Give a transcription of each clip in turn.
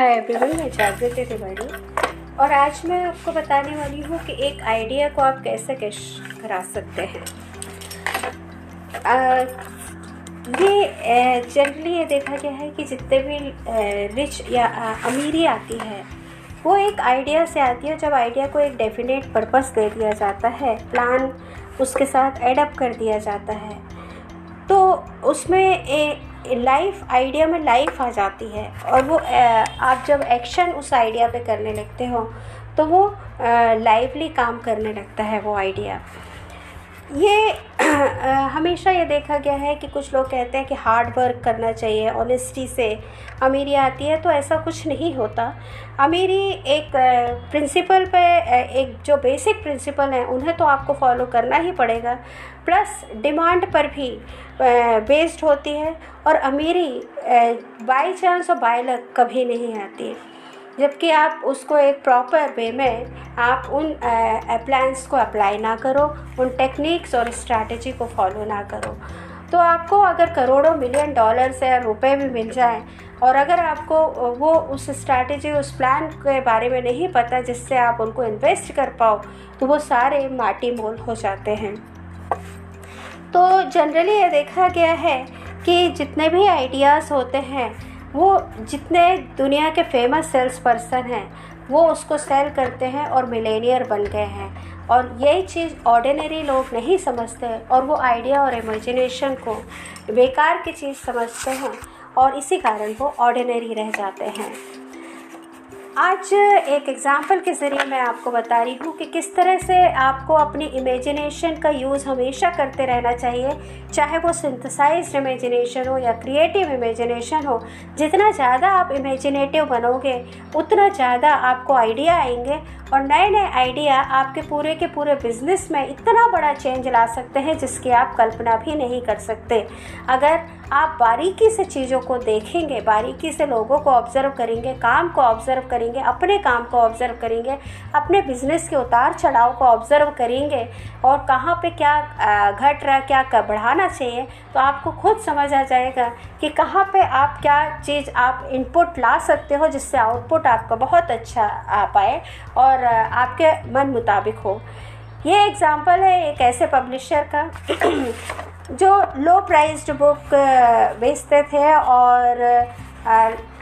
Hi everyone, मैं जागृति तिवारी और आज मैं आपको बताने वाली हूँ कि एक आइडिया को आप कैसे कैश करा सकते हैं। ये जनरली ये देखा गया है कि जितने भी रिच या अमीरी आती है, वो एक आइडिया से आती है जब आइडिया को एक डेफिनेट पर्पस दे दिया जाता है प्लान उसके साथ एडअप कर दिया जाता है तो उसमें लाइफ आइडिया में लाइफ आ जाती है और वो आप जब एक्शन उस आइडिया पे करने लगते हो तो वो लाइवली काम करने लगता है वो आइडिया ये हमेशा ये देखा गया है कि कुछ लोग कहते हैं कि हार्ड वर्क करना चाहिए ऑनेस्टी से अमीरी आती है तो ऐसा कुछ नहीं होता। अमीरी एक प्रिंसिपल पे एक जो बेसिक प्रिंसिपल हैं, उन्हें तो आपको फॉलो करना ही पड़ेगा। प्लस डिमांड पर भी बेस्ड होती है और अमीरी बाई चांस और बाय लक कभी नहीं आती। है जबकि आप उसको एक प्रॉपर वे में आप उन अप्लायंस को अप्लाई ना करो, उन टेक्निक्स और स्ट्रैटेजी को फॉलो ना करो। तो आपको अगर करोड़ों मिलियन डॉलर्स या रुपए भी मिल जाए, और अगर आपको वो उस स्ट्रैटेजी उस प्लान के बारे में नहीं पता जिससे आप उनको इन्वेस्ट कर पाओ तो वो सारे माटी मोल हो जाते हैं। तो जनरली ये देखा गया है कि जितने भी आइडियाज़ होते हैं वो जितने दुनिया के फ़ेमस सेल्स पर्सन हैं, वो उसको सेल करते हैं और मिलेनियर बन गए हैं। और यही चीज़ ऑर्डिनरी लोग नहीं समझते और वो आइडिया और इमेजिनेशन को बेकार की चीज़ समझते हैं और इसी कारण वो ऑर्डिनरी रह जाते हैं। आज एक एग्ज़ाम्पल के ज़रिए मैं आपको बता रही हूँ कि किस तरह से आपको अपनी इमेजिनेशन का यूज़ हमेशा करते रहना चाहिए, चाहे वो सिंथेसाइज्ड इमेजिनेशन हो या क्रिएटिव इमेजिनेशन हो। जितना ज़्यादा आप इमेजिनेटिव बनोगे, उतना ज़्यादा आपको आइडिया आएँगे और नए नए आइडिया आपके पूरे के पूरे बिज़नेस में इतना बड़ा चेंज ला सकते हैं जिसकी आप कल्पना भी नहीं कर सकते। अगर आप बारीकी से चीज़ों को देखेंगे, बारीकी से लोगों को ऑब्ज़र्व करेंगे, काम को ऑब्ज़र्व करेंगे, अपने काम को ऑब्ज़र्व करेंगे, अपने बिज़नेस के उतार चढ़ाव को ऑब्ज़र्व करेंगे और कहाँ पे क्या घट रहा है क्या बढ़ाना चाहिए तो आपको खुद समझ आ जाएगा कि कहाँ पे आप क्या चीज़ आप इनपुट ला सकते हो जिससे आउटपुट आपका बहुत अच्छा आ पाए। और आपके मन मुताबिक हो। ये एग्ज़ाम्पल है एक ऐसे पब्लिशर का, जो लो प्राइस्ड बुक बेचते थे और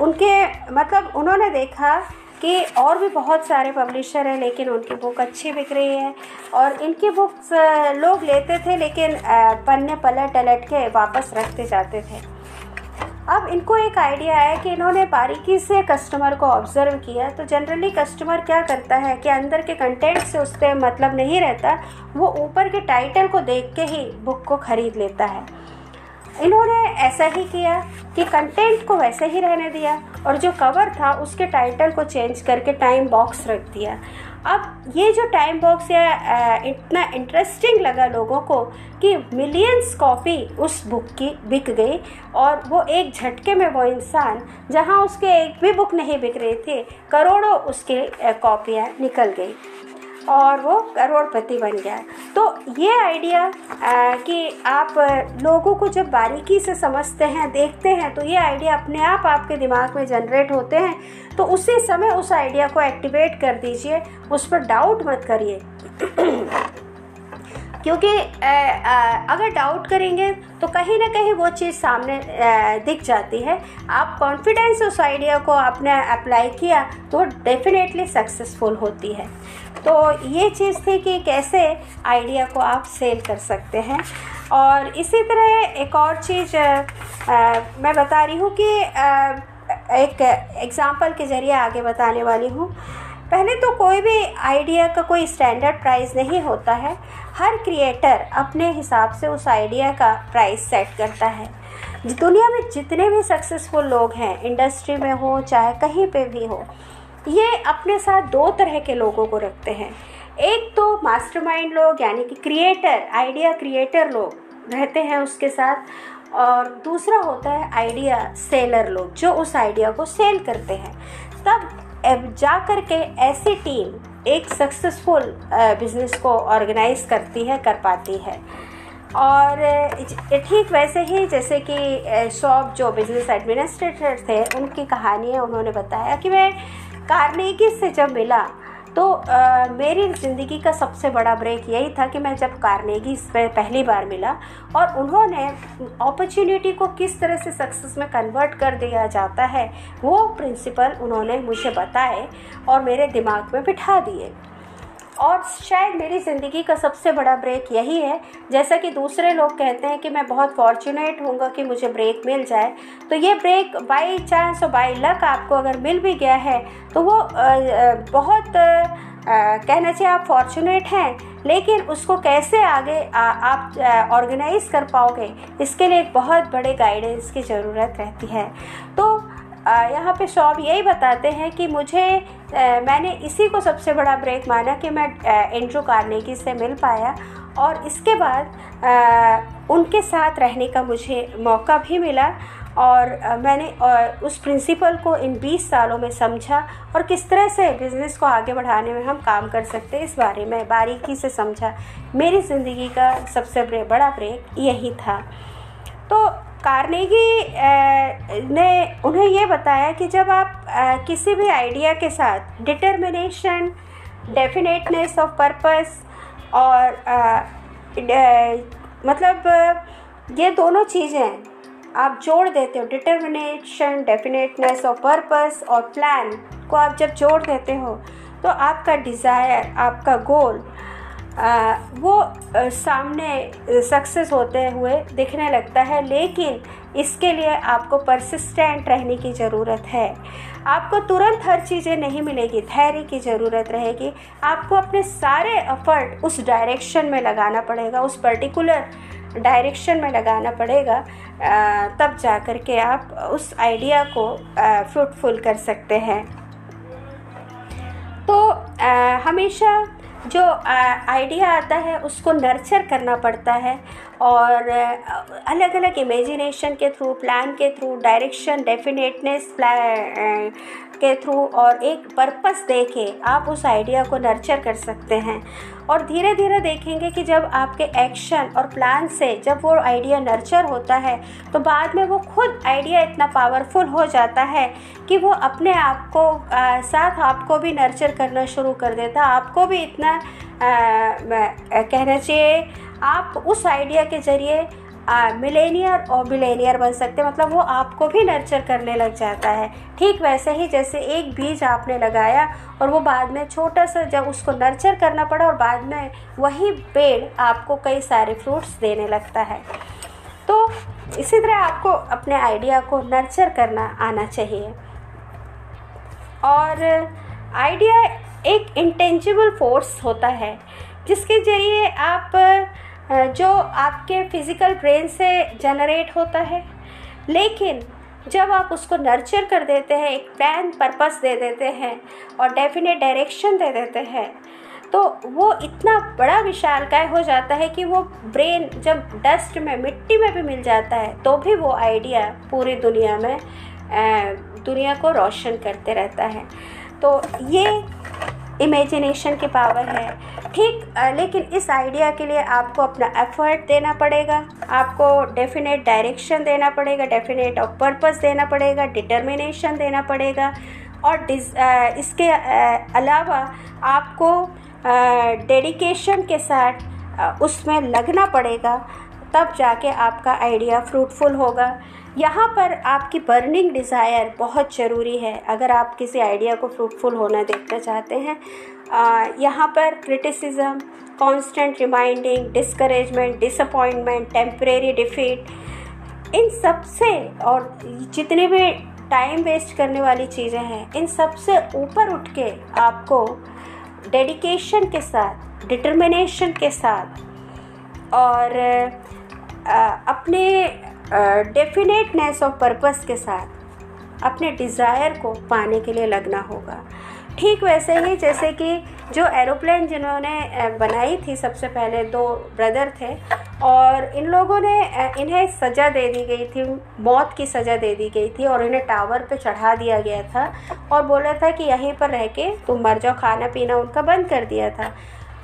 उनके मतलब उन्होंने देखा कि और भी बहुत सारे पब्लिशर हैं, लेकिन उनकी बुक अच्छी बिक रही है और इनकी बुक्स लोग लेते थे, लेकिन पन्ने पलट अलट के वापस रखते जाते थे। अब इनको एक आइडिया है कि इन्होंने बारीकी से कस्टमर को ऑब्ज़र्व किया तो जनरली कस्टमर क्या करता है कि अंदर के कंटेंट से उससे मतलब नहीं रहता, वो ऊपर के टाइटल को देख के ही बुक को ख़रीद लेता है। इन्होंने ऐसा ही किया कि कंटेंट को वैसे ही रहने दिया और जो कवर था उसके टाइटल को चेंज करके टाइम बॉक्स रख दिया। अब ये जो टाइम बॉक्स या इतना इंटरेस्टिंग लगा लोगों को कि मिलियंस कॉपी उस बुक की बिक गई और वो एक झटके में वो इंसान, जहाँ उसके एक भी बुक नहीं बिक रही थी, करोड़ों उसके कॉपियाँ निकल गई। और वो करोड़पति बन गया तो ये आइडिया कि आप लोगों को जब बारीकी से समझते हैं, देखते हैं तो ये आइडिया अपने आप आपके दिमाग में जनरेट होते हैं। तो उसी समय उस आइडिया को एक्टिवेट कर दीजिए, उस पर डाउट मत करिए। क्योंकि अगर डाउट करेंगे तो कहीं ना कहीं वो चीज़ सामने दिख जाती है। आप कॉन्फिडेंस उस आइडिया को आपने अप्लाई किया तो डेफिनेटली सक्सेसफुल होती है। तो ये चीज़ थी कि कैसे आइडिया को आप सेल कर सकते हैं। और इसी तरह एक और चीज़ मैं बता रही हूँ कि एक एग्ज़ाम्पल के ज़रिए आगे बताने वाली हूँ। पहले तो कोई भी आइडिया का कोई स्टैंडर्ड प्राइस नहीं होता है। हर क्रिएटर अपने हिसाब से उस आइडिया का प्राइस सेट करता है। दुनिया में जितने भी सक्सेसफुल लोग हैं इंडस्ट्री में हो, चाहे कहीं पे भी हो, ये अपने साथ दो तरह के लोगों को रखते हैं। एक तो मास्टरमाइंड लोग, यानी कि क्रिएटर आइडिया क्रिएटर लोग रहते हैं उसके साथ, और दूसरा होता है आइडिया सेलर लोग, जो उस आइडिया को सेल करते हैं। तब जा कर के ऐसी टीम एक सक्सेसफुल बिज़नेस को ऑर्गेनाइज करती है, कर पाती है। और ठीक वैसे ही जैसे कि शॉप जो बिज़नेस एडमिनिस्ट्रेटर थे, उनकी कहानी है, उन्होंने बताया कि मैं कार्नेगी से जब मिला तो आ, मेरी ज़िंदगी का सबसे बड़ा ब्रेक यही था कि मैं जब कारनेगी पे पहली बार मिला और उन्होंने अपॉर्चुनिटी को किस तरह से सक्सेस में कन्वर्ट कर दिया जाता है वो प्रिंसिपल उन्होंने मुझे बताए और मेरे दिमाग में बिठा दिए। और शायद मेरी ज़िंदगी का सबसे बड़ा ब्रेक यही है। जैसा कि दूसरे लोग कहते हैं कि मैं बहुत फॉर्चुनेट हूँगा कि मुझे ब्रेक मिल जाए। तो ये ब्रेक बाई चांस और बाई लक आपको अगर मिल भी गया है तो वो बहुत कहना चाहिए आप फॉर्चुनेट हैं। लेकिन उसको कैसे आगे आ, आप ऑर्गेनाइज कर पाओगे इसके लिए एक बहुत बड़े गाइडेंस की ज़रूरत रहती है। तो यहाँ पे शॉप यही बताते हैं कि मुझे मैंने इसी को सबसे बड़ा ब्रेक माना कि मैं एंड्रू कार्नेगी से मिल पाया और इसके बाद उनके साथ रहने का मुझे मौका भी मिला और मैंने उस प्रिंसिपल को इन 20 सालों में समझा और किस तरह से बिज़नेस को आगे बढ़ाने में हम काम कर सकते हैं इस बारे में बारीकी से समझा। मेरी ज़िंदगी का सबसे बड़ा ब्रेक यही था। तो कार्नेगी ने उन्हें ये बताया कि जब आप किसी भी आइडिया के साथ डिटर्मिनेशन डेफिनेटनेस ऑफ़ पर्पस और मतलब ये दोनों चीज़ें आप जोड़ देते हो डिटर्मिनेशन डेफिनेटनेस ऑफ़ पर्पस और प्लान को आप जब जोड़ देते हो तो आपका डिज़ायर आपका गोल वो सामने सक्सेस होते हुए दिखने लगता है, लेकिन इसके लिए आपको परसिस्टेंट रहने की ज़रूरत है। आपको तुरंत हर चीज़ें नहीं मिलेगी, धैर्य की ज़रूरत रहेगी। आपको अपने सारे एफर्ट उस डायरेक्शन में लगाना पड़ेगा, उस पर्टिकुलर डायरेक्शन में लगाना पड़ेगा तब जा कर के आप उस आइडिया को फ्रूटफुल कर सकते हैं। तो हमेशा जो आइडिया आता है उसको नर्चर करना पड़ता है। और अलग अलग इमेजिनेशन के थ्रू प्लान के थ्रू डायरेक्शन डेफिनेटनेस प्लान के थ्रू और एक पर्पस दे के आप उस आइडिया को नर्चर कर सकते हैं। और धीरे धीरे देखेंगे कि जब आपके एक्शन और प्लान से जब वो आइडिया नर्चर होता है तो बाद में वो खुद आइडिया इतना पावरफुल हो जाता है कि वो अपने आप को साथ आपको भी नर्चर करना शुरू कर देता आपको भी इतना कहना चाहिए, आप उस आइडिया के ज़रिए मिलेनियर और बिलेनियर बन सकते हैं। मतलब वो आपको भी नर्चर करने लग जाता है। ठीक वैसे ही जैसे एक बीज आपने लगाया और वो बाद में छोटा सा जब उसको नर्चर करना पड़ा और बाद में वही पेड़ आपको कई सारे फ्रूट्स देने लगता है। तो इसी तरह आपको अपने आइडिया को नर्चर करना आना चाहिए। और आइडिया एक इंटेंजिबल फोर्स होता है, जिसके ज़रिए आप जो आपके फ़िज़िकल ब्रेन से जनरेट होता है, लेकिन जब आप उसको नर्चर कर देते हैं, एक प्लान पर्पस दे देते हैं और डेफिनेट डायरेक्शन दे देते हैं तो वो इतना बड़ा विशालकाय हो जाता है कि वो ब्रेन जब डस्ट में, मिट्टी में भी मिल जाता है तो भी वो आइडिया पूरी दुनिया में दुनिया को रोशन करते रहता है। तो ये इमेजिनेशन की पावर है। ठीक लेकिन इस आइडिया के लिए आपको अपना एफर्ट देना पड़ेगा। आपको डेफिनेट डायरेक्शन देना पड़ेगा डेफिनेट ऑफ़ पर्पस देना पड़ेगा डिटर्मिनेशन देना पड़ेगा। और इसके अलावा आपको डेडिकेशन के साथ उसमें लगना पड़ेगा। तब जाके आपका आइडिया फ्रूटफुल होगा। यहाँ पर आपकी बर्निंग डिज़ायर बहुत ज़रूरी है। अगर आप किसी आइडिया को फ्रूटफुल होना देखना चाहते हैं यहाँ पर criticism constant reminding discouragement disappointment temporary defeat इन सबसे और जितने भी टाइम वेस्ट करने वाली चीज़ें हैं, इन सबसे ऊपर उठ के आपको डेडिकेशन के साथ डिटर्मिनेशन के साथ और अपने डेफिनेटनेस ऑफ़ पर्पस के साथ, अपने डिज़ायर को पाने के लिए लगना होगा। ठीक वैसे ही जैसे कि जो एरोप्लेन जिन्होंने बनाई थी सबसे पहले दो ब्रदर थे और इन लोगों ने इन्हें सज़ा दे दी गई थी, मौत की सज़ा दे दी गई थी और इन्हें टावर पे चढ़ा दिया गया था और बोला था कि यहीं पर रह के तुम मर जाओ, खाना पीना उनका बंद कर दिया था।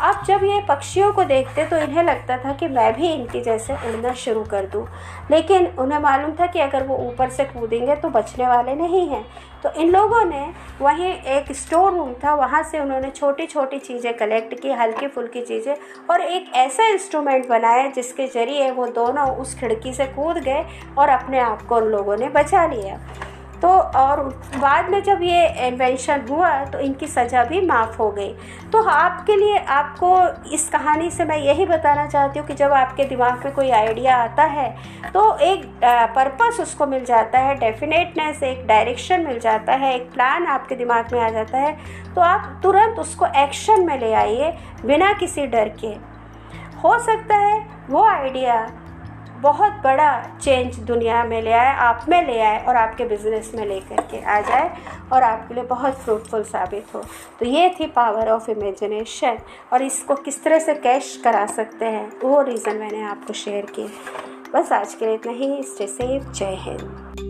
अब जब ये पक्षियों को देखते तो इन्हें लगता था कि मैं भी इनके जैसे उड़ना शुरू कर दूँ। लेकिन उन्हें मालूम था कि अगर वो ऊपर से कूदेंगे तो बचने वाले नहीं हैं। तो इन लोगों ने, वहीं एक स्टोर रूम था, वहाँ से उन्होंने छोटी छोटी चीज़ें कलेक्ट की हल्की फुल्की चीज़ें, और एक ऐसा इंस्ट्रूमेंट बनाया जिसके ज़रिए वो दोनों उस खिड़की से कूद गए और अपने आप को उन लोगों ने बचा लिया। तो और बाद में जब ये इन्वेंशन हुआ तो इनकी सज़ा भी माफ़ हो गई। तो आपके लिए, आपको इस कहानी से मैं यही बताना चाहती हूँ कि जब आपके दिमाग में कोई आइडिया आता है तो एक पर्पस उसको मिल जाता है डेफिनेटनेस एक डायरेक्शन मिल जाता है, एक प्लान आपके दिमाग में आ जाता है तो आप तुरंत उसको एक्शन में ले आइए, बिना किसी डर के। हो सकता है वो आइडिया बहुत बड़ा चेंज दुनिया में ले आए, आप में ले आए और आपके बिज़नेस में ले करके आ जाए और आपके लिए बहुत फ्रूटफुल साबित हो। तो ये थी पावर ऑफ़ इमेजिनेशन और इसको किस तरह से कैश करा सकते हैं, वो रीज़न मैंने आपको शेयर की बस आज के लिए इतना ही स्टे सेफ़ जय हिंद।